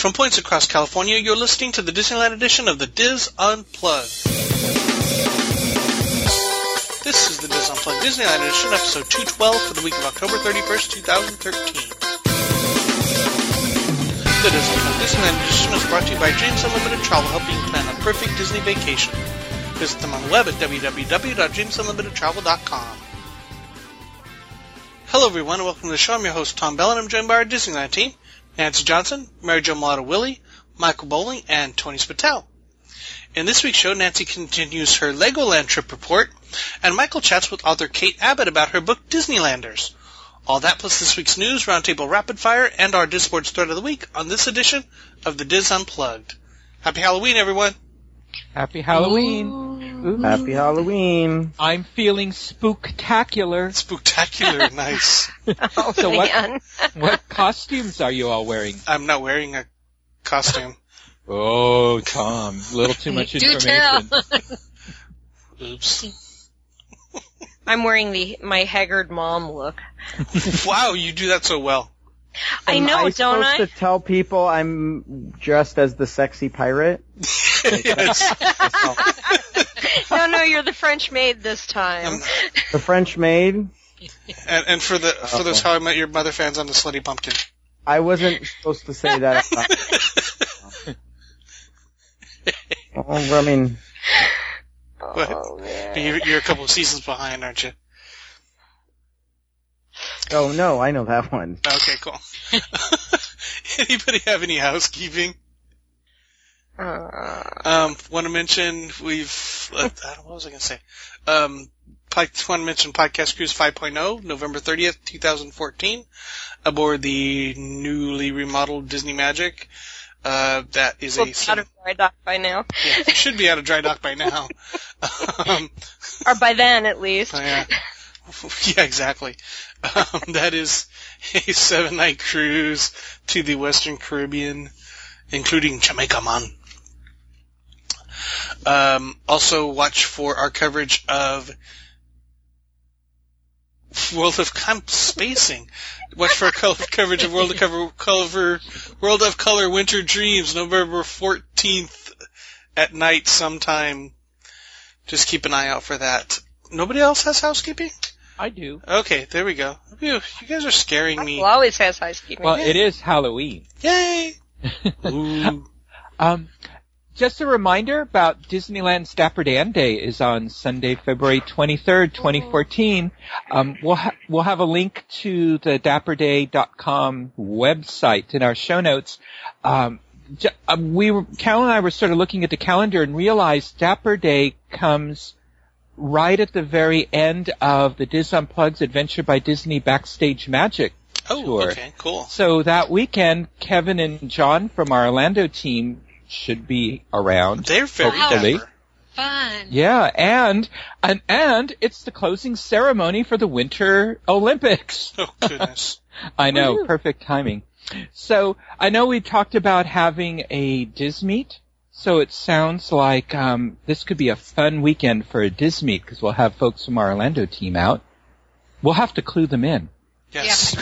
From points across California, you're listening to the Disneyland edition of the Dis Unplugged. This is the Dis Unplugged Disneyland edition, episode 212 for the week of October 31st, 2013. The Dis Unplugged Disneyland edition is brought to you by James Unlimited Travel, helping you plan a perfect Disney vacation. Visit them on the web at www.jamesunlimitedtravel.com. Hello, everyone, and welcome to the show. I'm your host, Tom Bell, and I'm joined by our Disneyland team, Nancy Johnson, Mary Jo Mulatto Willie, Michael Bowling, and Tony Spatel. In this week's show, Nancy continues her Legoland trip report, and Michael chats with author Kate Abbott about her book, Disneylanders. All that plus this week's news, Roundtable Rapid Fire, and our Disboards Thread of the Week on this edition of the Dis Unplugged. Happy Halloween, everyone! Happy Halloween. Ooh. Mm-hmm. Happy Halloween. I'm feeling spooktacular. Spectacular, nice. Oh, So what- man. what costumes are you all wearing? I'm not wearing a costume. Oh, Tom, a little too much Do tell. information. Oops. I'm wearing the my haggard mom look. wow, you do that so well. I Am know, I don't supposed I? to tell people I'm dressed as the sexy pirate? yes. no, no, you're the French maid this time. The French maid? And, and for the for those How I Met Your Mother fans, I'm the Slutty Pumpkin. I wasn't supposed to say that. oh, I mean, What? Oh, man. You're, you're a couple of seasons behind, aren't you? oh no, I know that one. Okay, cool. Anybody have any housekeeping? Uh, Um, want to mention we've uh, I don't, what was I going to say? Um, want to mention Podcast Cruise 5.0, November 30th, 2014, aboard the newly remodeled Disney Magic. Uh, that is we'll a be out of dry dock by now, yeah, should be out of dry dock by now. um, or by then at least. yeah, yeah, exactly. Um, that is a seven night cruise to the Western Caribbean, including Jamaica, man. Um, also watch for our coverage of World of I'm spacing. Watch for our co- coverage of World of Cover, Color, World of Color Winter Dreams, November 14th at night sometime. Just keep an eye out for that. Nobody else has housekeeping? I do. Okay, there we go. You, you guys are scaring me. Michael always has housekeeping. Well, it is Halloween. Yay! Ooh. Um, just a reminder about Disneyland's Dapper Dan Day is on Sunday, February 23rd, 2014. Um, we'll, ha- we'll have a link to the dapperday.com website in our show notes. Um, um, we were, Cal and I were sort of looking at the calendar and realized Dapper Day comes right at the very end of the Dis Unplugged's Adventure by Disney Backstage Magic Oh, Sure. okay, cool. so that weekend, Kevin and John from our Orlando team should be around. They're very Hopefully. dapper. Fun. Yeah, and and and it's the closing ceremony for the Winter Olympics. Oh goodness. I know, Woo. perfect timing. So I know we talked about having a Diz meet. So it sounds like um, this could be a fun weekend for a Diz meet because we'll have folks from our Orlando team out. We'll have to clue them in. Yes.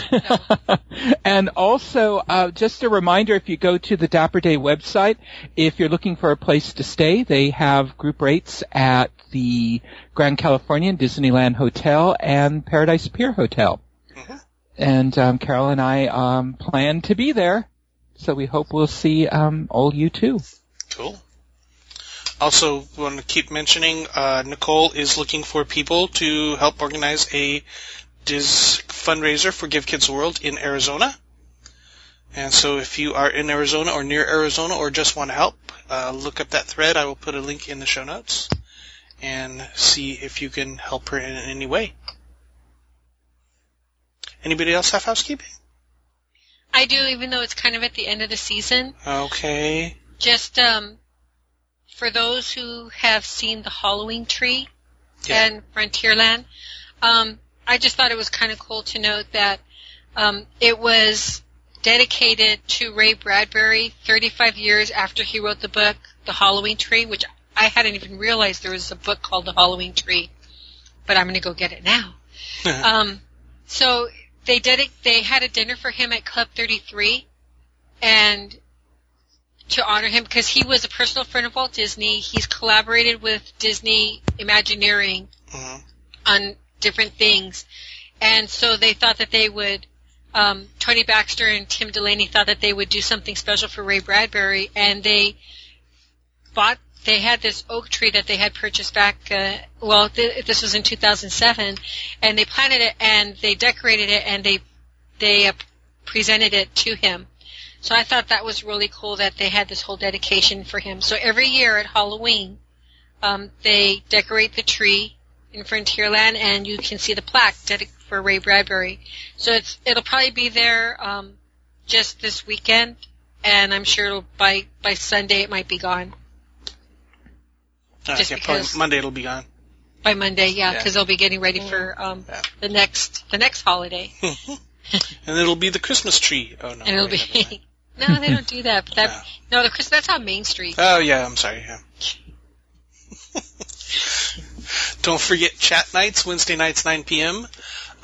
and also, uh, just a reminder, if you go to the Dapper Day website, if you're looking for a place to stay, they have group rates at the Grand Californian Disneyland Hotel and Paradise Pier Hotel. Mhm. And um, Carol and I um, plan to be there, so we hope we'll see um, all you too. Cool. Also, want to keep mentioning, uh, Nicole is looking for people to help organize a Diz fundraiser for Give Kids a World in Arizona. And so if you are in Arizona or near Arizona or just want to help, uh, look up that thread. I will put a link in the show notes and see if you can help her in any way. Anybody else have housekeeping? I do, even though it's kind of at the end of the season. Okay. Just um, for those who have seen the Halloween tree Yeah. and Frontierland, um, I just thought it was kind of cool to note that um, it was dedicated to Ray Bradbury 35 years after he wrote the book The Halloween Tree, which I hadn't even realized there was a book called The Halloween Tree, but I'm going to go get it now. um, so they did it, they had a dinner for him at Club 33 and to honor him because he was a personal friend of Walt Disney. He's collaborated with Disney Imagineering Mhm. on different things, and so they thought that they would. Um, Tony Baxter and Tim Delaney thought that they would do something special for Ray Bradbury, and they bought. They had this oak tree that they had purchased back. Uh, well, th- this was in 2007, and they planted it and they decorated it and they they uh, presented it to him. So I thought that was really cool that they had this whole dedication for him. So every year at Halloween, um, they decorate the tree in Frontierland, and you can see the plaque dedicated for Ray Bradbury. So it's it'll probably be there um, just this weekend, and I'm sure it'll, by by Sunday it might be gone. Uh, Just yeah, because- Monday it'll be gone. By Monday, yeah, Yeah. because they'll be getting ready for um, Yeah. the next the next holiday, and it'll be the Christmas tree. Oh no. and it'll wait, be. no, they don't do that. But that no, the Chris that's on Main Street. Oh yeah, I'm sorry. Yeah. Don't forget chat nights, Wednesday nights, 9 p.m.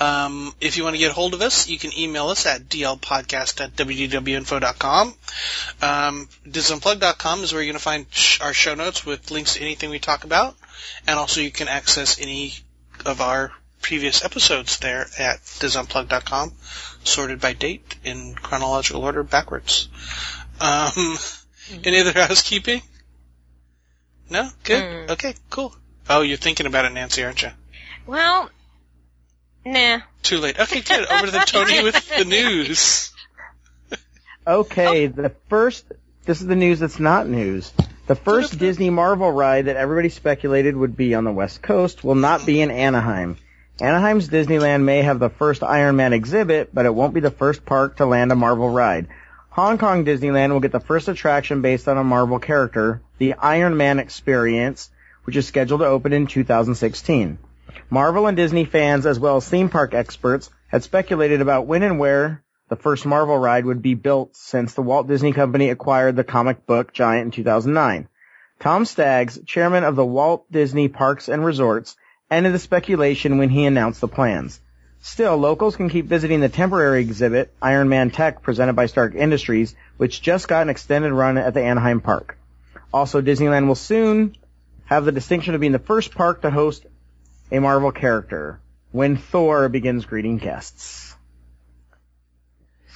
Um, if you want to get a hold of us, you can email us at dlpodcast at wdwinfo.com. Um, disunplug.com is where you're going to find sh- our show notes with links to anything we talk about. And also you can access any of our previous episodes there at disunplug.com, sorted by date in chronological order backwards. Um, any other housekeeping? No? Good? Mm. Okay, cool. Oh, you're thinking about it, Nancy, aren't you? Well, nah. Too late. Okay, good. Over to the Tony with the news. Okay, the first. This is the news that's not news. The first Disney Marvel ride that everybody speculated would be on the West Coast will not be in Anaheim. Anaheim's Disneyland may have the first Iron Man exhibit, but it won't be the first park to land a Marvel ride. Hong Kong Disneyland will get the first attraction based on a Marvel character, the Iron Man Experience, which is scheduled to open in 2016. Marvel and Disney fans, as well as theme park experts, had speculated about when and where the first Marvel ride would be built since the Walt Disney Company acquired the comic book giant in 2009. Tom Staggs, chairman of the Walt Disney Parks and Resorts, ended the speculation when he announced the plans. Still, locals can keep visiting the temporary exhibit, Iron Man Tech, presented by Stark Industries, which just got an extended run at the Anaheim Park. Also, Disneyland will soon have the distinction of being the first park to host a Marvel character when Thor begins greeting guests.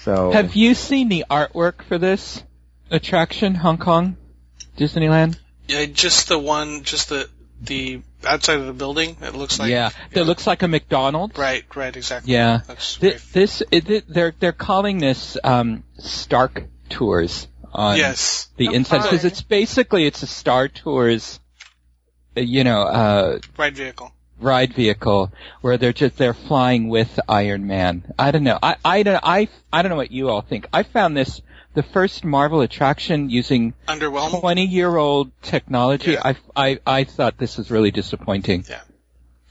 So, Have you seen the artwork for this attraction, Hong Kong, Disneyland? Yeah, just the one, just the the outside of the building. It looks like yeah, that looks like a McDonald's. right, right, exactly. Yeah. That's Th- great. this it, it- they're they're calling this um, Stark Tours on yes. the Oh, inside because it's basically it's a Star Tours, you know, uh, Right vehicle. ride vehicle where they're just they're flying with Iron Man. I don't know. I I don't I I don't know what you all think. I found this the first Marvel attraction using 20 year old technology. Yeah. I I I thought this was really disappointing. Yeah.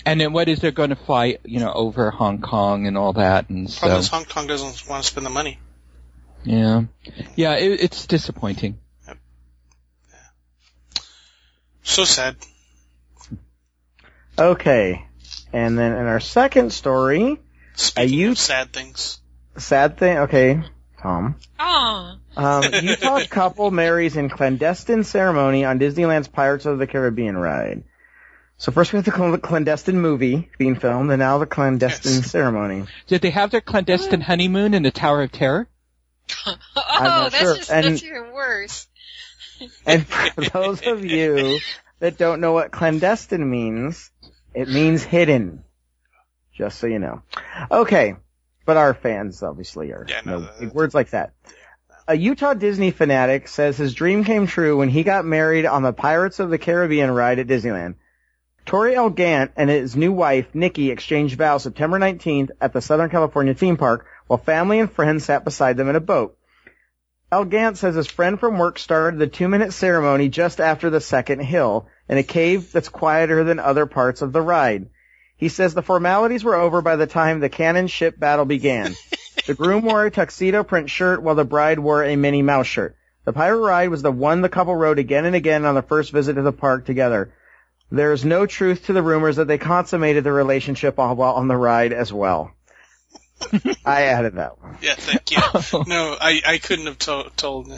And then what is they're going to fly, you know, over Hong Kong and all that, and so Problem is Hong Kong doesn't want to spend the money. yeah, yeah, it, it's disappointing. So sad. Okay. And then in our second story, Speaking you- of sad things. sad thing, okay, Tom. Aw. Um, Utah couple marries in clandestine ceremony on Disneyland's Pirates of the Caribbean ride. So first we have the cl- clandestine movie being filmed, and now the clandestine Yes. ceremony. Did they have their clandestine honeymoon in the Tower of Terror? oh, not that's sure. just And- that's even worse. And for those of you that don't know what clandestine means, it means hidden. Just so you know. Okay. But our fans obviously are Yeah, no, no words like that. A Utah Disney fanatic says his dream came true when he got married on the Pirates of the Caribbean ride at Disneyland. Tori L. Gant and his new wife, Nikki, exchanged vows September 19th at the Southern California theme park while family and friends sat beside them in a boat. El Gant says his friend from work started the two minute ceremony just after the second hill in a cave that's quieter than other parts of the ride. He says the formalities were over by the time the cannon ship battle began. the groom wore a tuxedo print shirt while the bride wore a Minnie Mouse shirt. The pirate ride was the one the couple rode again and again on the first visit to the park together. There is no truth to the rumors that they consummated the relationship while while on the ride as well. I added that one. Yeah, thank you. no, I, I couldn't have to- told.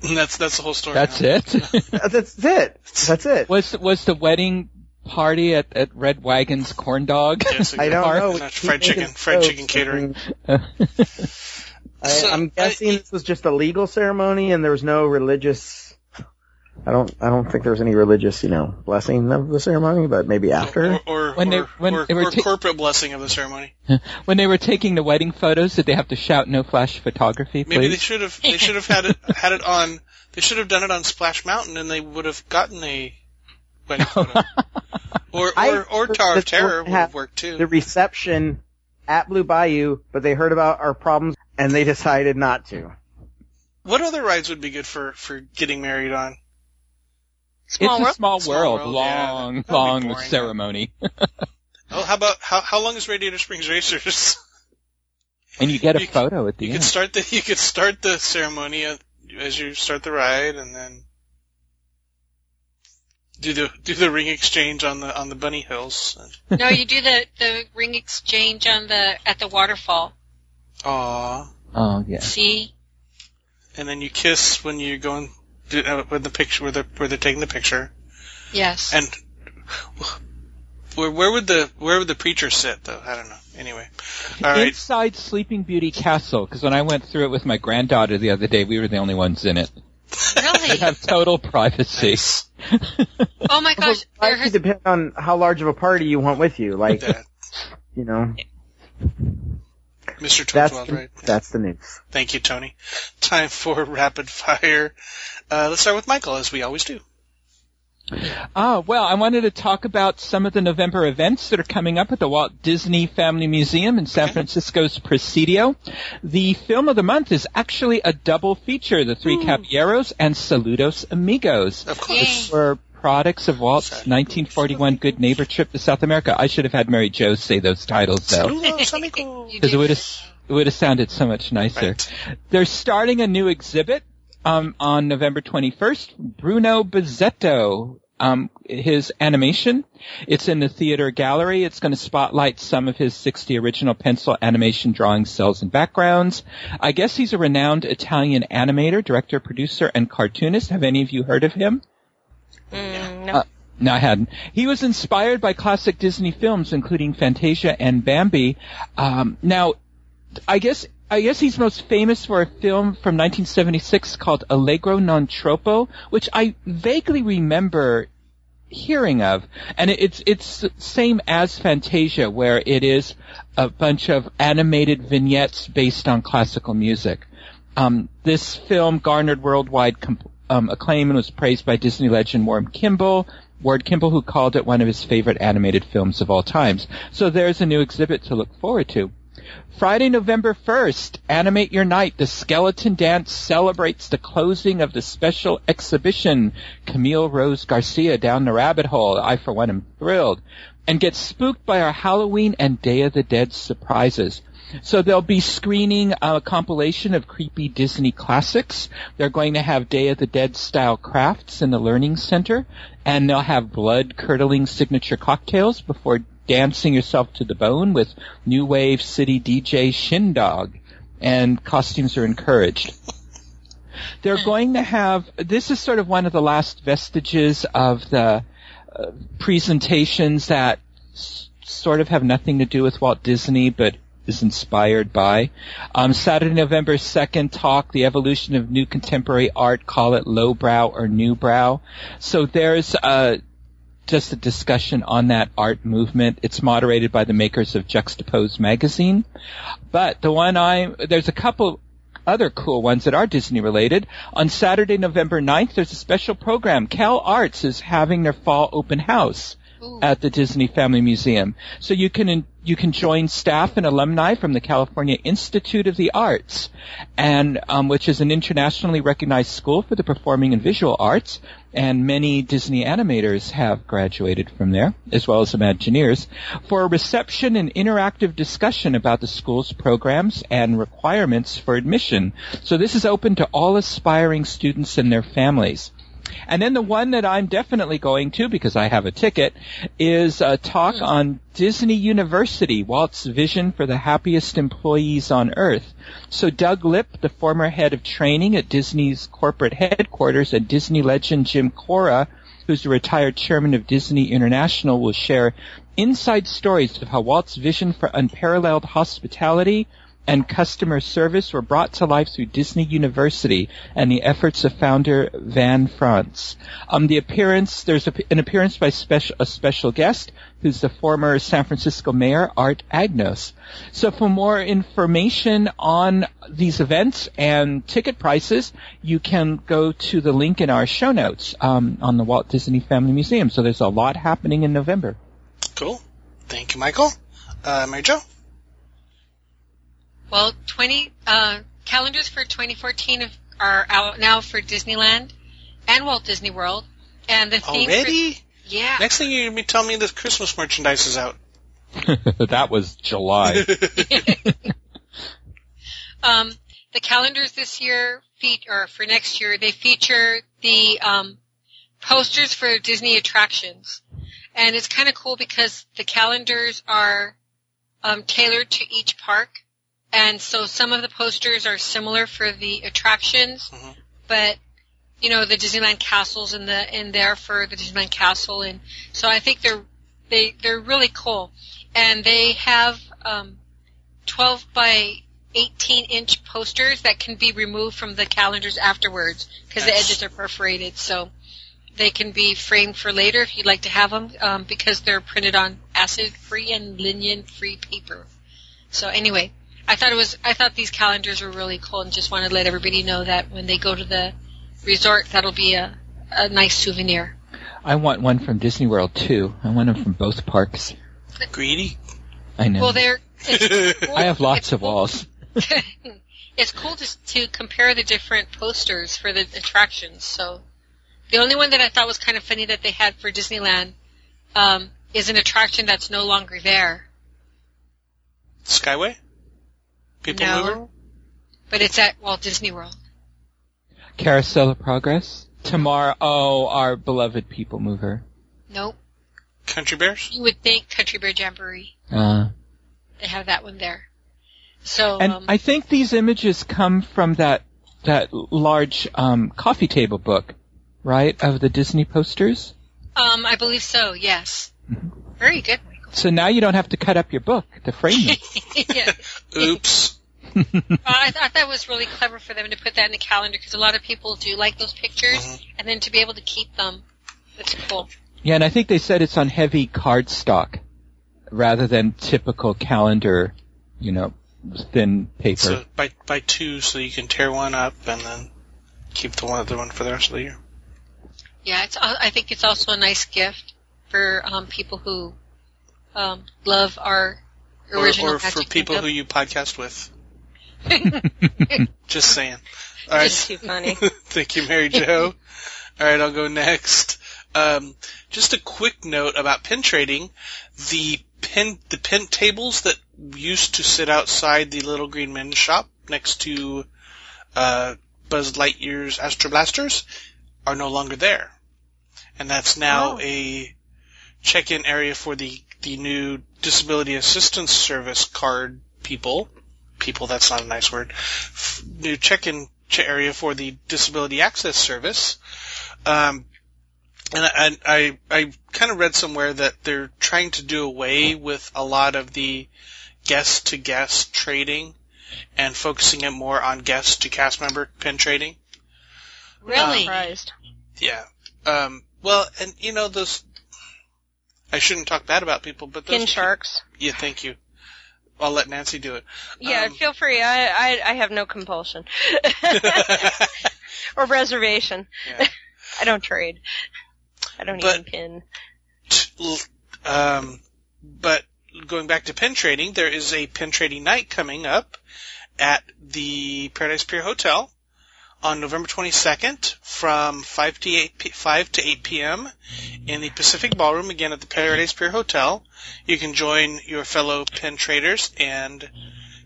that's that's the whole story. That's huh? it. Uh, that's it. That's it. was was the wedding party at, at Red Wagon's corn dog? Yes, I don't Bar? know. And that's fried chicken, fried chicken catering. I, So, I'm guessing I- this was just a legal ceremony, and there was no religious. I don't. I don't think there was any religious, you know, blessing of the ceremony, but maybe after. Or, or, When they- when or, they were or ta- corporate blessing of the ceremony. when they were taking the wedding photos, did they have to shout "No flash photography"? Please? Maybe they should have they should have had it had it on they should have done it on Splash Mountain and they would have gotten a wedding photo. Or I or, or Tower of Terror would have have worked too. the reception at Blue Bayou, but they heard about our problems and they decided not to. What other rides would be good for for getting married on? Small it's world. a small, Small world, world, yeah, long, that'd long boring. ceremony, Oh, how about how how long is Radiator Springs Racers? and you get a You- photo at the You end. You could start the you could start the ceremony uh, as you start the ride, and then do the do the ring exchange on the on the bunny hills. No, you do the the ring exchange on the at the waterfall. Aww. oh yeah. See, And then you kiss when you're going do- Uh, with the picture where they're where they're taking the picture. yes. And where where would the where would the preacher sit though? I don't know. Anyway, all right. Inside Sleeping Beauty Castle, because when I went through it with my granddaughter the other day, we were the only ones in it. They really? have total privacy. Oh my gosh! Well, There it has, depends on how large of a party you want with you. Like, you know, Mr. that's Toadswell, the, right? that's the news. Thank you, Tony. Time for rapid fire. Uh, let's start with Michael, as we always do. Ah, well, I wanted to talk about some of the November events that are coming up at the Walt Disney Family Museum in San Okay. Francisco's Presidio. The film of the month is actually a double feature, The Three Caballeros and Saludos Amigos. Of Yay. course. were products of Walt's 1941 Good Neighbor trip to South America. I should have had Mary Jo say those titles though, Saludos, amigos. you because it would have it would have sounded so much nicer. Right. They're starting a new exhibit um, on November 21st. Bruno Bozzetto, um, his animation. It's in the theater gallery. It's going to spotlight some of his 60 original pencil animation drawings, cells, and backgrounds. I guess he's a renowned Italian animator, director, producer, and cartoonist. Have any of you heard of him? Mm, no. Uh, No, I hadn't. He was inspired by classic Disney films, including Fantasia and Bambi. Um, now, I guess I guess he's most famous for a film from 1976 called Allegro non troppo, which I vaguely remember hearing of, and it, it's it's same as Fantasia, where it is a bunch of animated vignettes based on classical music. Um, this film garnered worldwide um, acclaim and was praised by Disney legend Ward Kimball. Ward Kimball, who called it one of his favorite animated films of all times. So there's a new exhibit to look forward to. Friday, November 1st, Animate Your Night, the Skeleton Dance celebrates the closing of the special exhibition, Camille Rose Garcia Down the Rabbit Hole. I, for one, am thrilled. And get spooked by our Halloween and Day of the Dead surprises. So they'll be screening a compilation of creepy Disney classics. They're going to have Day of the Dead style crafts in the Learning Center, and they'll have blood curdling signature cocktails before dancing yourself to the bone with new wave city DJ Shindog, and costumes are encouraged. They're going to have, this is sort of one of the last vestiges of the uh, presentations that s- sort of have nothing to do with Walt Disney, but is inspired by. Um, Saturday, November 2nd, talk the evolution of new contemporary art, call it lowbrow or newbrow. So there's uh, just a discussion on that art movement. It's moderated by the makers of Juxtapoz magazine. But the one I, there's a couple other cool ones that are Disney related. On Saturday, November 9th, there's a special program. Cal Arts is having their fall open house At the Disney Family Museum. So you can you can join staff and alumni from the California Institute of the Arts, and um, which is an internationally recognized school for the performing and visual arts. And many Disney animators have graduated from there, as well as Imagineers, for a reception and interactive discussion about the school's programs and requirements for admission. So this is open to all aspiring students and their families. And then the one that I'm definitely going to because I have a ticket is a talk hmm. on Disney University, Walt's vision for the happiest employees on earth. So Doug Lipp, the former head of training at Disney's corporate headquarters and Disney legend Jim Cora, who's the retired chairman of Disney International, will share inside stories of how Walt's vision for unparalleled hospitality, and customer service were brought to life through Disney University and the efforts of founder Van France. Um, the appearance, there's a, an appearance by special, a special guest who's the former San Francisco mayor, Art Agnos. So for more information on these events and ticket prices, you can go to the link in our show notes um, on the Walt Disney Family Museum. So there's a lot happening in November. Cool. Thank you, Michael. Uh, Mary Jo? Well, 20 uh, calendars for 2014 are out now for Disneyland and Walt Disney World, and the theme. Already? For, yeah. Next thing you're going to be telling me the Christmas merchandise is out. that was July. um, the calendars this year, fe- or for next year, they feature the um, posters for Disney attractions, and it's kind of cool because the calendars are um, tailored to each park. And so some of the posters are similar for the attractions, Mhm. but you know the Disneyland castles in the in there for the Disneyland castle, and so I think they're they they're really cool, and they have um, 12 by 18 inch posters that can be removed from the calendars afterwards because the edges are perforated, so they can be framed for later if you'd like to have them um, because they're printed on acid free and linen free paper. So anyway, I thought it was I thought these calendars were really cool and just wanted to let everybody know that when they go to the resort that'll be a, a nice souvenir. I want one from Disney World too. I want them from both parks. Greedy? I know. Well, they're it's cool. I have lots It's of cool. walls. it's cool to to compare the different posters for the attractions. So the only one that I thought was kind of funny that they had for Disneyland um, is an attraction that's no longer there. Skyway? People no, mover? but it's at Walt Disney World. Carousel of Progress. Tomorrow, oh, our beloved People Mover. Nope. Country Bears? You would think Country Bear Jamboree. Uh, They have that one there. So and um, I think these images come from that that large um, coffee table book, right, of the Disney posters. um, I believe so. Yes. Very good, Michael. So now you don't have to cut up your book to frame them. yeah. Oops. Uh, I thought that was really clever for them to put that in the calendar because a lot of people do like those pictures, Mhm. and then to be able to keep them, it's cool. yeah, and I think they said it's on heavy cardstock rather than typical calendar, you know, thin paper. So by by two, so you can tear one up and then keep the one other one for the rest of the year. Yeah, it's. I think it's also a nice gift for um, people who um, love our Or, original or for Magic people who you podcast with. Just saying. All right. Too funny. Thank you, Mary Jo. All right, I'll go next. Um, just a quick note about pin trading. The pin, the pin tables that used to sit outside the Little Green Men shop next to uh, Buzz Lightyear's Astro Blasters are no longer there, and that's now Oh. a check-in area for the the new Disability Assistance Service card people. People, that's not a nice word. F- new check-in ch- area for the Disability Access Service. Um, and I, I, I kind of read somewhere that they're trying to do away with a lot of the guest to guest trading and focusing it more on guest to cast member pin trading. Really? Surprised. Yeah. Um, well, and you know those. I shouldn't talk bad about people, but those Pin sharks. Yeah, thank you. I'll let Nancy do it. Yeah, Um, feel free. I, I I have no compulsion or reservation. Yeah. I don't trade. I don't But- even pin. um, but going back to pin trading, there is a pin trading night coming up at the Paradise Pier Hotel on November 22nd from 5 to 8 p- 5 to 8 p.m. in the Pacific Ballroom again at the Paradise Pier Hotel. You can join your fellow pin traders and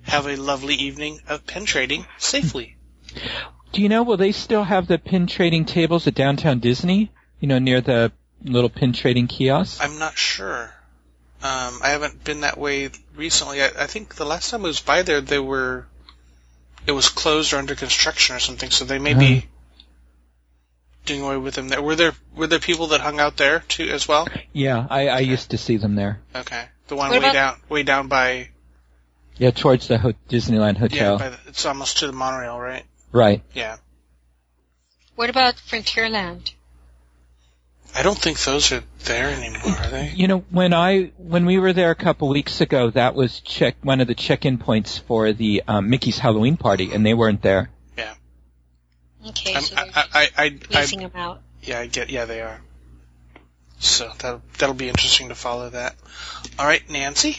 have a lovely evening of pin trading safely. Do you know, will they still have the pin trading tables at downtown Disney? You know, near the little pin trading kiosks? I'm not sure. Um, I haven't been that way recently. I, I think the last time I was by there, they were, it was closed or under construction or something. So they may be hmm. doing away with them there. Were there were there people that hung out there too as well? Yeah, I, I used to see them there. Okay, the one What way about- down way down by Yeah, towards the ho- Disneyland yeah, Hotel. by the, it's almost to the monorail, right? right. Yeah. What about Frontierland? I don't think those are there anymore, are they? You know, when I when we were there a couple weeks ago, that was check one of the check-in points for the um, Mickey's Halloween party, and they weren't there. Yeah. Okay, I'm, so I, they're I, I, I, squeezing them out. yeah, I get, yeah, they are. So that that'll be interesting to follow that. All right, Nancy.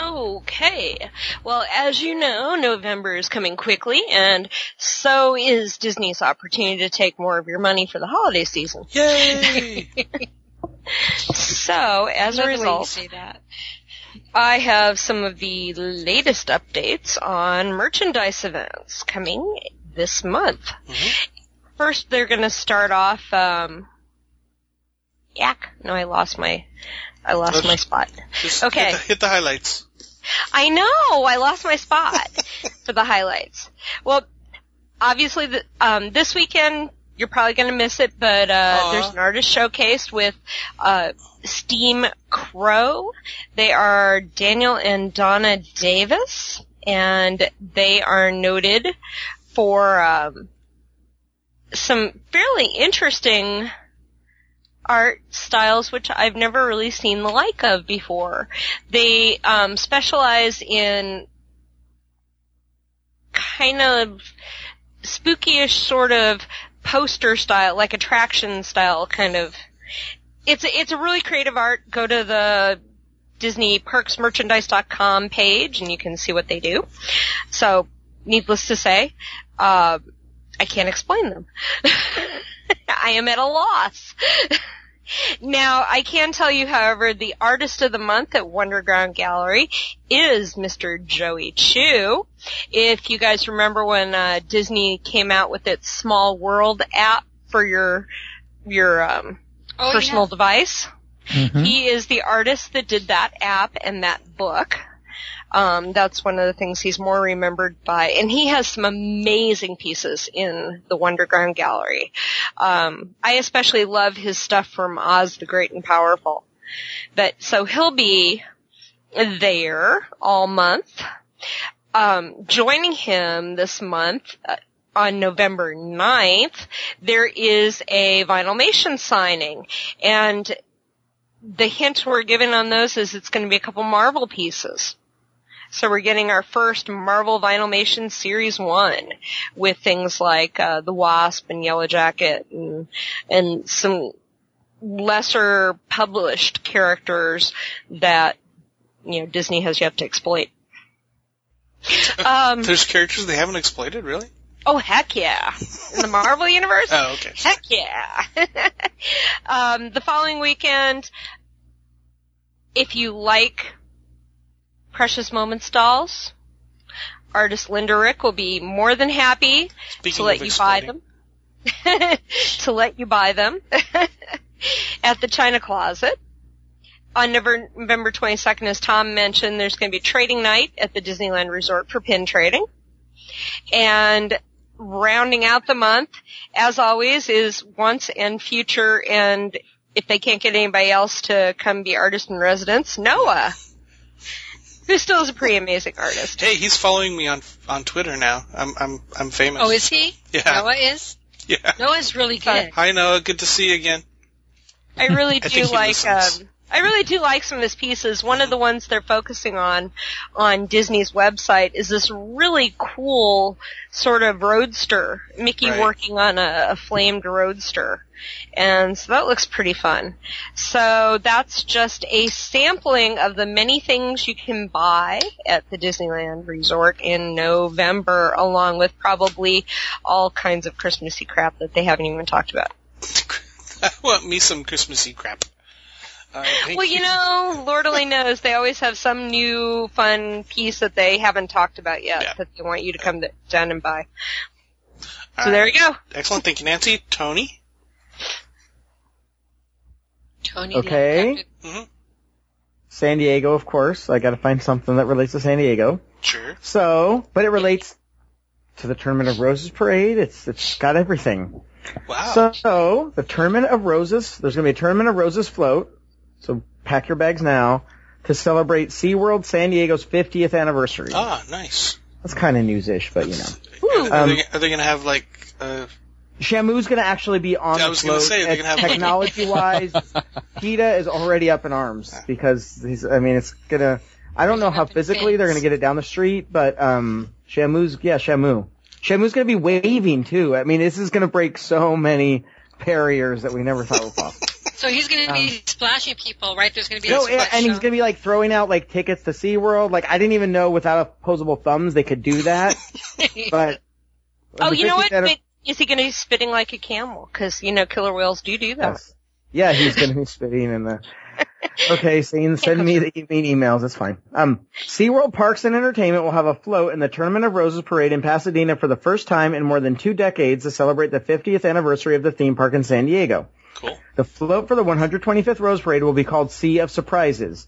Okay. Well, as you know, November is coming quickly, and so is Disney's opportunity to take more of your money for the holiday season. Yay! So, as a Another way you result, say that. I have some of the latest updates on merchandise events coming this month. Mhm. First, they're going to start off. Um. No, I lost my. I lost Let's- my spot. Okay. Hit the, hit the highlights. I know. I lost my spot for the highlights. Well, obviously, the, um, this weekend you're probably going to miss it, but uh, there's an artist showcase with uh, Steam Crow. They are Daniel and Donna Davis, and they are noted for um, some fairly interesting art styles which I've never really seen the like of before. They um, specialize in kind of spookyish sort of poster style, like attraction style kind of. It's a, it's a really creative art. Go to the Disney Merchandise.com page and you can see what they do. So, needless to say, uh, I can't explain them. I am at a loss. Now, I can tell you, however, the artist of the month at Wonderground Gallery is Mr. Joey Chou. If you guys remember when uh, Disney came out with its Small World app for your your um, Oh, personal device, Mhm. he is the artist that did that app and that book. Um, that's one of the things he's more remembered by, and he has some amazing pieces in the Wonderground Gallery. Um, I especially love his stuff from Oz the Great and Powerful. But so he'll be there all month. Um, joining him this month uh, on November 9th, there is a Vinylmation signing, and the hint we're given on those is it's going to be a couple Marvel pieces. So we're getting our first Marvel Vinylmation Series 1 with things like uh, the Wasp and Yellow Jacket and, and some lesser published characters that, you know, Disney has yet to exploit. Um, There's characters they haven't exploited, really? oh heck yeah. In the Marvel universe? Oh, okay. Heck yeah. um, the following weekend, if you like Precious Moments dolls, artist Linda Rick will be more than happy Speaking to let you buy them. to let you buy them at the China Closet. On November, November 22nd, as Tom mentioned, there's going to be trading night at the Disneyland Resort for pin trading. And rounding out the month, as always, is once and future and if they can't get anybody else to come be artist in residence, Noah. Who still is a pretty amazing artist. Hey, he's following me on on Twitter now. I'm I'm I'm famous. Oh, is he? yeah, Noah is? yeah. Noah's really good. Hi Noah, good to see you again. I really do think he like. listens. Um, I really do like some of his pieces. One of the ones they're focusing on on Disney's website is this really cool sort of roadster. Mickey Right. working on a, a flamed roadster, and so that looks pretty fun. So that's just a sampling of the many things you can buy at the Disneyland Resort in November, along with probably all kinds of Christmassy crap that they haven't even talked about. I want me some Christmassy crap. All right, thank Well, you know, Lord only knows they always have some new fun piece that they haven't talked about yet Yeah. that they want you to come to, down and buy. All So there you go. Excellent. Thank you, Nancy. Tony? Tony. Okay. hmm San Diego, of course. I got to find something that relates to San Diego. Sure. So, but it relates to the Tournament of Roses parade. It's it's got everything. Wow. So the Tournament of Roses, there's going to be a Tournament of Roses float. So pack your bags now to celebrate SeaWorld San Diego's 50th anniversary. ah, nice. That's kind of news-ish, but you know. Are, are Um, they, are they going to have like, uh, Shamu's going to actually be on I the was gonna float. say, they're gonna have- technology-wise, PETA is already up in arms because he's. I mean, it's gonna. I don't know how Up in physically they're gonna get it down the street, but um, Shamu's. Yeah, Shamu. Shamu's gonna be waving too. I mean, this is gonna break so many barriers that we never thought were possible. So he's going to be splashing people, right? There's going to be no, a and, splash and he's gonna be like throwing out like tickets to SeaWorld. Like I didn't even know without opposable thumbs they could do that, but. Oh, you know 50th what? anni- But is he going to be spitting like a camel? Because you know killer whales do do that. Yes. Yeah, he's gonna be spitting in the. Okay, Zane, send me the mean emails. It's fine. Um, SeaWorld Parks and Entertainment will have a float in the Tournament of Roses parade in Pasadena for the first time in more than two decades to celebrate the 50th anniversary of the theme park in San Diego. The float for the 125th Rose Parade will be called Sea of Surprises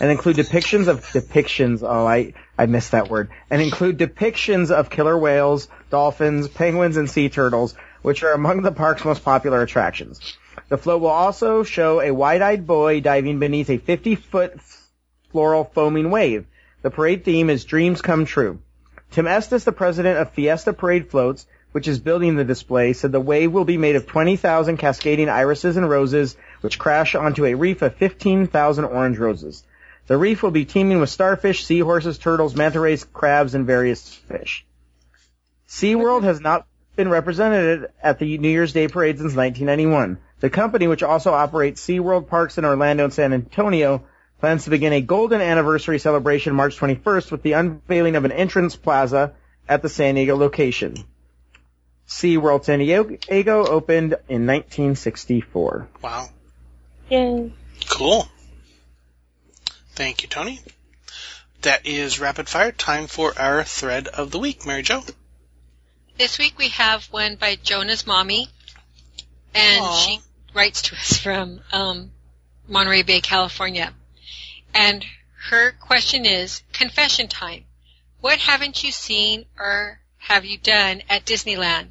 and include depictions of depictions. Oh, I I missed that word. And include depictions of killer whales, dolphins, penguins, and sea turtles, which are among the park's most popular attractions. The float will also show a wide-eyed boy diving beneath a 50-foot floral foaming wave. The parade theme is Dreams Come True. Tim Estes, the president of Fiesta Parade Floats, which is building the display, said the wave will be made of 20,000 cascading irises and roses, which crash onto a reef of 15,000 orange roses. The reef will be teeming with starfish, seahorses, turtles, manta rays, crabs, and various fish. SeaWorld has not been represented at the New Year's Day parade since 1991. The company, which also operates SeaWorld parks in Orlando and San Antonio, plans to begin a golden anniversary celebration March 21st with the unveiling of an entrance plaza at the San Diego location. SeaWorld San Diego opened in 1964. Wow. Yay. Cool. Thank you, Tony. That is rapid fire. Time for our thread of the week. Mary Jo. This week we have one by Jonah's mommy, and Aw. she writes to us from um, Monterey Bay, California. And her question is, confession time. What haven't you seen or have you done at Disneyland?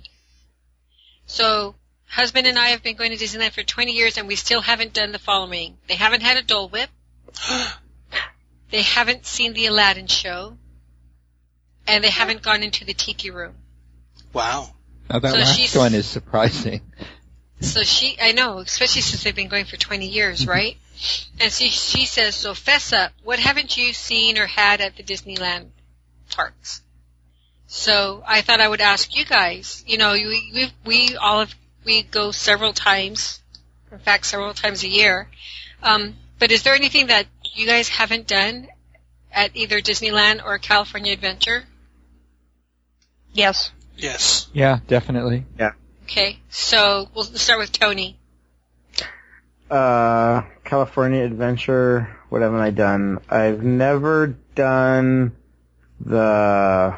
So, husband and I have been going to Disneyland for 20 years and we still haven't done the following. They haven't had a Dole Whip. They haven't seen the Aladdin show. And they haven't gone into the Tiki Room. Wow. Now that So last she's- one is surprising. So she, I know, especially since they've been going for 20 years, mm-hmm. right? And she, she says, so fess up, what haven't you seen or had at the Disneyland parks? So I thought I would ask you guys, you know, we, we, we all have, we go several times, in fact, several times a year. Um, but is there anything that you guys haven't done at either Disneyland or California Adventure? Yes. Yes. Yeah, definitely. Yeah. Okay, so we'll start with Tony. Uh, California Adventure. What haven't I done? I've never done the.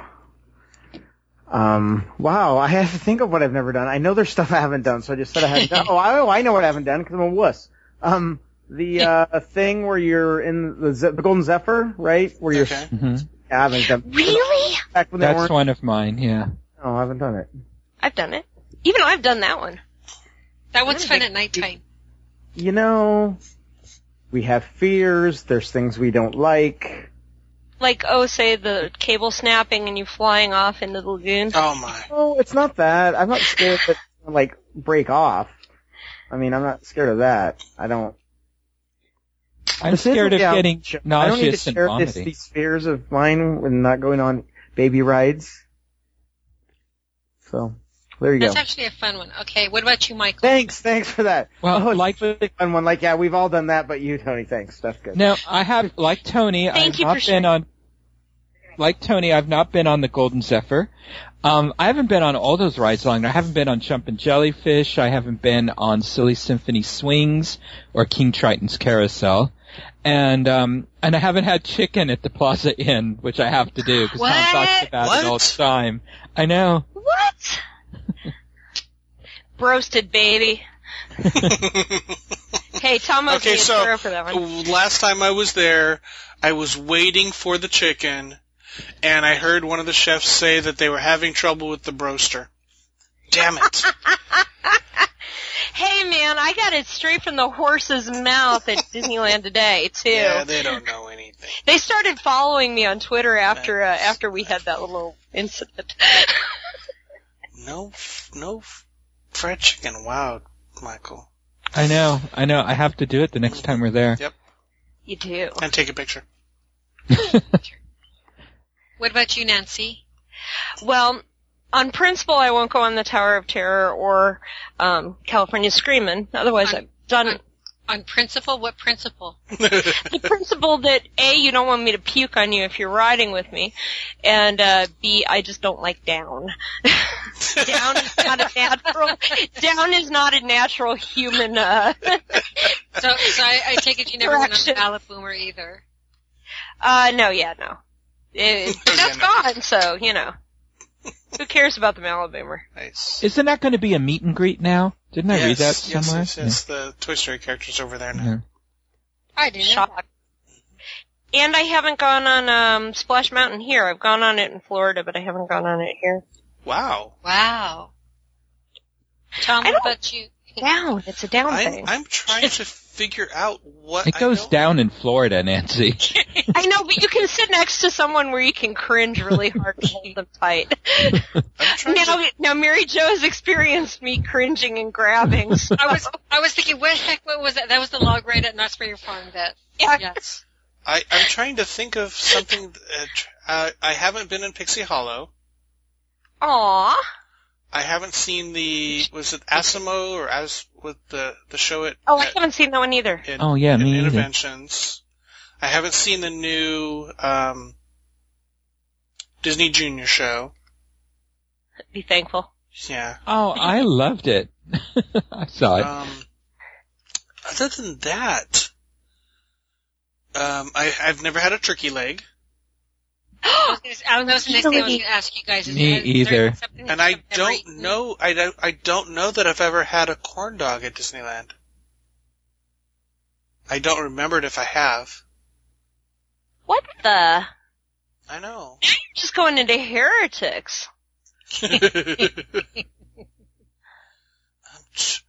Um. Wow, I have to think of what I've never done. I know there's stuff I haven't done, so I just said I haven't done. Oh, I, oh, I know what I haven't done because I'm a wuss. Um, the uh thing where you're in the, Ze- the Golden Zephyr, right? Where you're. Okay. hmm I haven't done. Really? Back when That's weren't. one of mine. Yeah. No, I haven't done it. I've done it. Even I've done that one. That one's fun at nighttime. You know, we have fears. There's things we don't like. Like, oh, say the cable snapping and you flying off into the lagoon. Oh my. Oh, it's not that. I'm not scared that like break off. I mean, I'm not scared of that. I don't. I'm This is- scared of yeah, getting I don't need to share this, these fears of mine when not going on baby rides. So there you That's go. actually a fun one. Okay, what about you, Michael? Thanks, thanks for that. Well, oh, like- a really fun one. Like, yeah, we've all done that, but you, Tony, thanks. That's good. No, I have, like Tony, Thank I've you not for been sharing. on, like Tony, I've not been on the Golden Zephyr. Um, I haven't been on all those rides long. I haven't been on Jumpin' Jellyfish. I haven't been on Silly Symphony Swings or King Triton's Carousel. And, um, and I haven't had chicken at the Plaza Inn, which I have to do because Tom talks What? about it all the time. I know. What? Broasted, baby. Hey, Tom owes Okay, so- for that one. Last time I was there, I was waiting for the chicken, and I heard one of the chefs say that they were having trouble with the broaster. Damn it. Hey, man, I got it straight from the horse's mouth at Disneyland today too. yeah, they don't know anything. They started following me on Twitter after uh, after we had that little incident. No, no fried chicken. Wow, Michael. I know, I know. I have to do it the next time we're there. Yep. You do. And take a picture. What about you, Nancy? Well, on principle, I won't go on the Tower of Terror or um, California Screamin'. Otherwise, On- I've done on- On principle? What principle? the principle that a you don't want me to puke on you if you're riding with me, and uh, b I just don't like down. down is not a natural. Down is not a natural human. Uh, So, so I, I take it you never went on Correction. the Maliboomer either. uh no, yeah, no. It, Oh, that's yeah, no. gone. So you know, who cares about the Maliboomer? nice. Isn't that going to be a meet and greet now? Didn't I yes, read that yes, somewhere? Yes, yes, The Toy Story characters over there now. Yeah. I didn't. Shock. And I haven't gone on um Splash Mountain here. I've gone on it in Florida, but I haven't gone on it here. Wow. Wow. Tom, what about you? Down. It's a down I'm, thing. I'm trying to figure out what It goes don't- down in Florida, Nancy. I know, but you can sit next to someone where you can cringe really hard and hold them tight. Now, to, now Mary Jo has experienced me cringing and grabbing. So. I was I was thinking, what the heck? What was that? That was the log ride at Knott's Berry Farm. That Yeah. yes. I, I'm trying to think of something. Uh, tr- uh, I haven't been in Pixie Hollow. Aw. I haven't seen the was it Asimo or as with the the show it. Oh, I at- haven't seen that one either. in, Oh, yeah, in me either. Innoventions. I haven't seen the new um, Disney Junior show. Be thankful. Yeah. Oh, I loved it. I saw it. Um, other than that, um, I, I've never had a turkey leg, I was, gonna, I was that was the next thing I was going to ask you guys. Is Me there either. something and I don't eaten? know. I don't. I don't know that I've ever had a corn dog at Disneyland. I don't remember it if I have. What the? I know. Just going into heretics. I'm tr-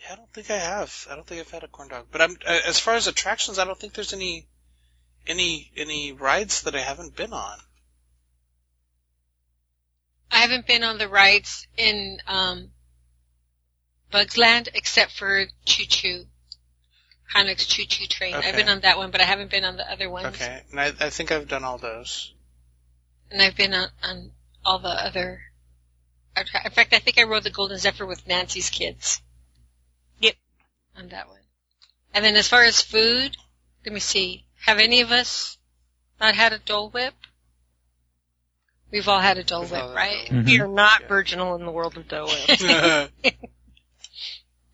yeah, I don't think I have. I don't think I've had a corn dog. But I'm uh, as far as attractions, I don't think there's any any any rides that I haven't been on. I haven't been on the rides in um, Bugs Land except for Chew Chew. Heimlich's Chew Chew Train. I've been on that one, but I haven't been on the other ones. Okay, and I, I think I've done all those. And I've been on, on all the other. attra- In fact, I think I rode the Golden Zephyr with Nancy's kids. Yep. On that one. And then as far as food, let me see. Have any of us not had a Dole Whip? We've all had a Dole We've Whip, right? Dole Whip. Mm-hmm. We are not Yeah. virginal in the world of Dole Whip.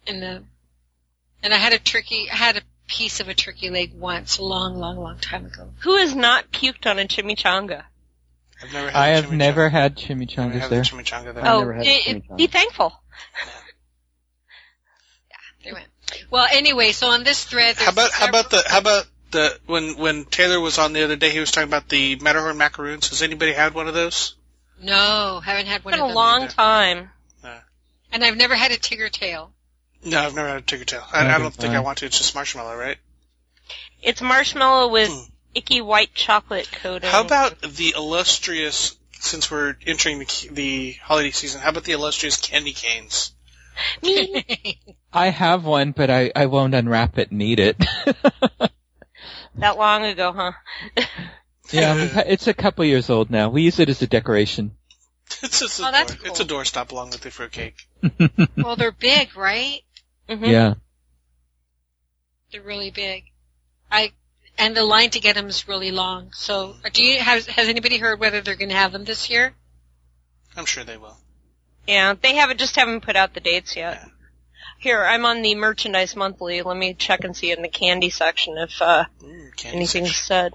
and the and I had a turkey. I had a piece of a turkey leg once, a long, long, long time ago. Who has not puked on a chimichanga? I've never had I a have chimichanga. never had I never chimichangas had there. the chimichanga there. Oh, never had a it- it- chimichanga. be thankful. Yeah, They went. Well, anyway, so on this thread, How about how about the how about the when when Taylor was on the other day, he was talking about the Matterhorn macaroons. Has anybody had one of those? No, haven't had one It's been of a them. long either. time. And I've never had a tigger tail. No, I've never had a tigger tail. I, I don't think I I. want to. It's just marshmallow, right? It's marshmallow with Hmm. icky white chocolate coating. How about the illustrious? Since we're entering the the holiday season, how about the illustrious candy canes? me? I have one, but I, I won't unwrap it and eat it. that long ago, huh? yeah, it's a couple years old now. We use it as a decoration. It's just a Oh, that's door, it's a doorstop along with the fruitcake. well, they're big, right? hmm Yeah. They're really big. I and the line to get them is really long. So, do you has has anybody heard whether they're going to have them this year? I'm sure they will. Yeah, they haven't just haven't put out the dates yet. Yeah. Here, I'm on the merchandise monthly. Let me check and see in the candy section if uh, Mm, candy anything's section. said.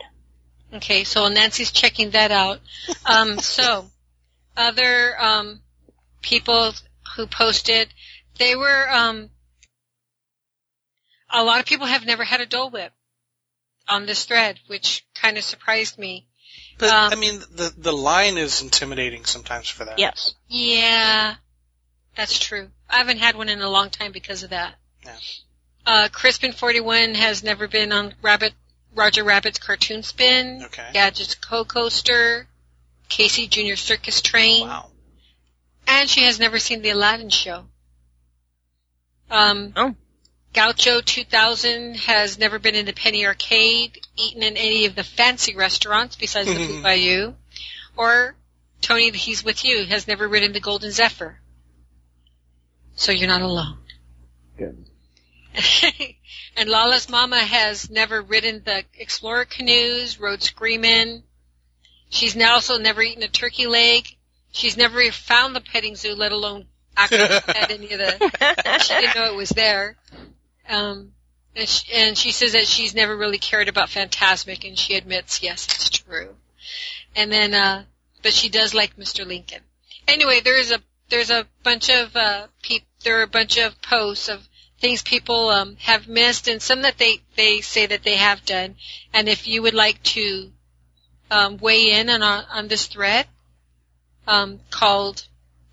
Okay, so Nancy's checking that out. Um, so, other um, people who posted. They were um, a lot of people have never had a Dole Whip on this thread, which kind of surprised me. But Um, I mean, the the line is intimidating sometimes for that. Yes. Yeah, that's true. I haven't had one in a long time because of that. Yeah. Uh, Crispin41 has never been on Rabbit, Roger Rabbit's cartoon spin. Okay. Gadget's Go Coaster. Casey Jr. Circus Train. Wow. And she has never seen the Aladdin show. Um, Oh. Gaucho 2000 has never been in the Penny Arcade, eaten in any of the fancy restaurants besides the Blue Bayou, or Tony, he's with you, has never ridden the Golden Zephyr. So you're not alone. Good. and Lala's mama has never ridden the Explorer canoes, rode Screamin'. She's now also never eaten a turkey leg. She's never even found the petting zoo, let alone actually had any of the. She didn't know it was there. Um, and she, and she says that she's never really cared about Fantasmic, and she admits, yes, it's true. And then, uh, but she does like Mr. Lincoln. Anyway, there's a there's a bunch of uh, peop, there are a bunch of posts of things people um, have missed, and some that they they say that they have done. And if you would like to um, weigh in on on this thread um, called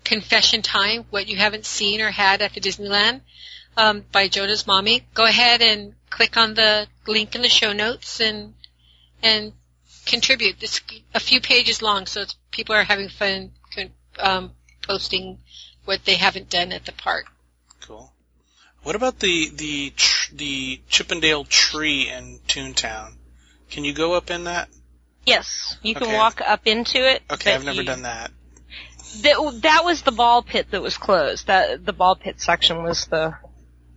"Confession Time: What You Haven't Seen or Had at the Disneyland" um, by Jonah's mommy, go ahead and click on the link in the show notes and and contribute. It's a few pages long, so people are having fun um, posting what they haven't done at the park. Cool. What about the the tr- the Chippendale tree in Toontown? Can you go up in that? Yes. You can Okay. walk up into it. Okay, I've never you- done that. That, that was the ball pit that was closed. That the ball pit section was the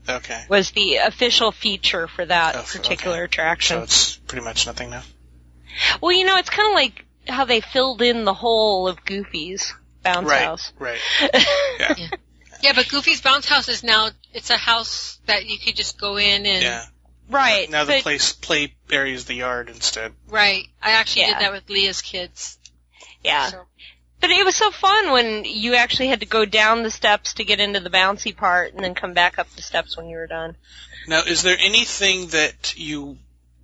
Okay. was the official feature for that Oh, particular okay. attraction. So it's pretty much nothing now. Well, you know, it's kind of like how they filled in the hole of Goofy's bounce right. house. Right. Yeah. Yeah, but Goofy's Bounce House is now it's a house that you could just go in and Yeah. right. Now the but, place play area is the yard instead. right. I actually Yeah. did that with Leah's kids. Yeah. So, But it was so fun when you actually had to go down the steps to get into the bouncy part and then come back up the steps when you were done. Now, is there anything that you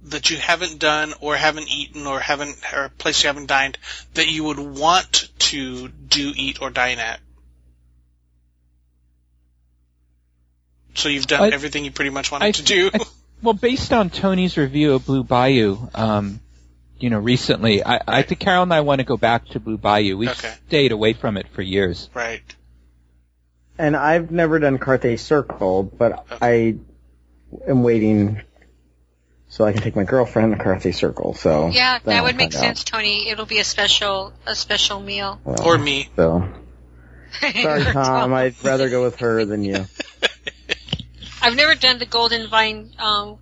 that you haven't done or haven't eaten or haven't or a place you haven't dined that you would want to do eat or dine at? So you've done I- everything you pretty much wanted I- to do. I- Well, based on Tony's review of Blue Bayou, um, you know, recently, I, I think Carol and I want to go back to Blue Bayou. We've Okay. stayed away from it for years. right. And I've never done Carthay Circle, but I am waiting so I can take my girlfriend to Carthay Circle. So yeah, then that would make find out. sense, Tony. It'll be a special a special meal. Well, Or me. So sorry, Tom. I'd rather go with her than you. I've never done the Golden Vine um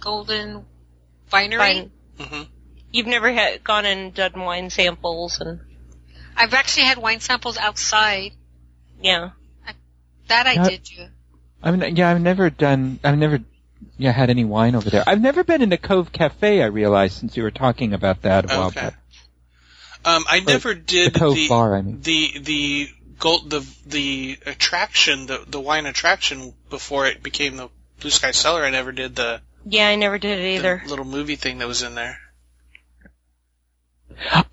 Golden Vinery. Fine. hmm You've never had gone and done wine samples and I've actually had wine samples outside. yeah. That I That- did do. I mean, yeah, I've never done, I've never, yeah, had any wine over there. I've never been in the Cove Cafe. I realized since you were talking about that a while Okay. back. Um, I never did the Cove the Bar. I mean, the the gold the the attraction the the wine attraction before it became the Blue Sky Cellar. I never did the, Yeah, I never did it the either. little movie thing that was in there.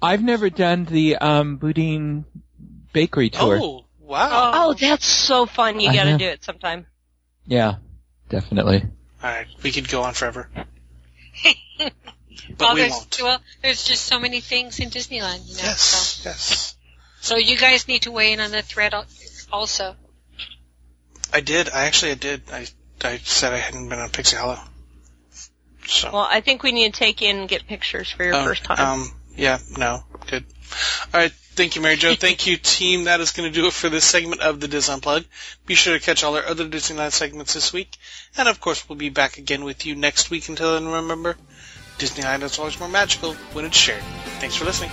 I've never done the um, Boudin Bakery tour. Oh wow! Oh, that's so fun. You gotta do it sometime. Yeah, definitely. All right, we could go on forever, but well, we there's, won't. well, there's just so many things in Disneyland, you know. Yes, So, yes. so you guys need to weigh in on the thread also. I did. I actually I did. I I said I hadn't been on Pixie Hollow. So Well, I think we need to take in and get pictures for your um, first time. Um, yeah, no, good. All right, thank you, Mary Jo. Thank you, team. That is going to do it for this segment of the Dis Unplugged. Be sure to catch all our other Disneyland segments this week, and of course, we'll be back again with you next week. Until then, remember, Disneyland is always more magical when it's shared. Thanks for listening.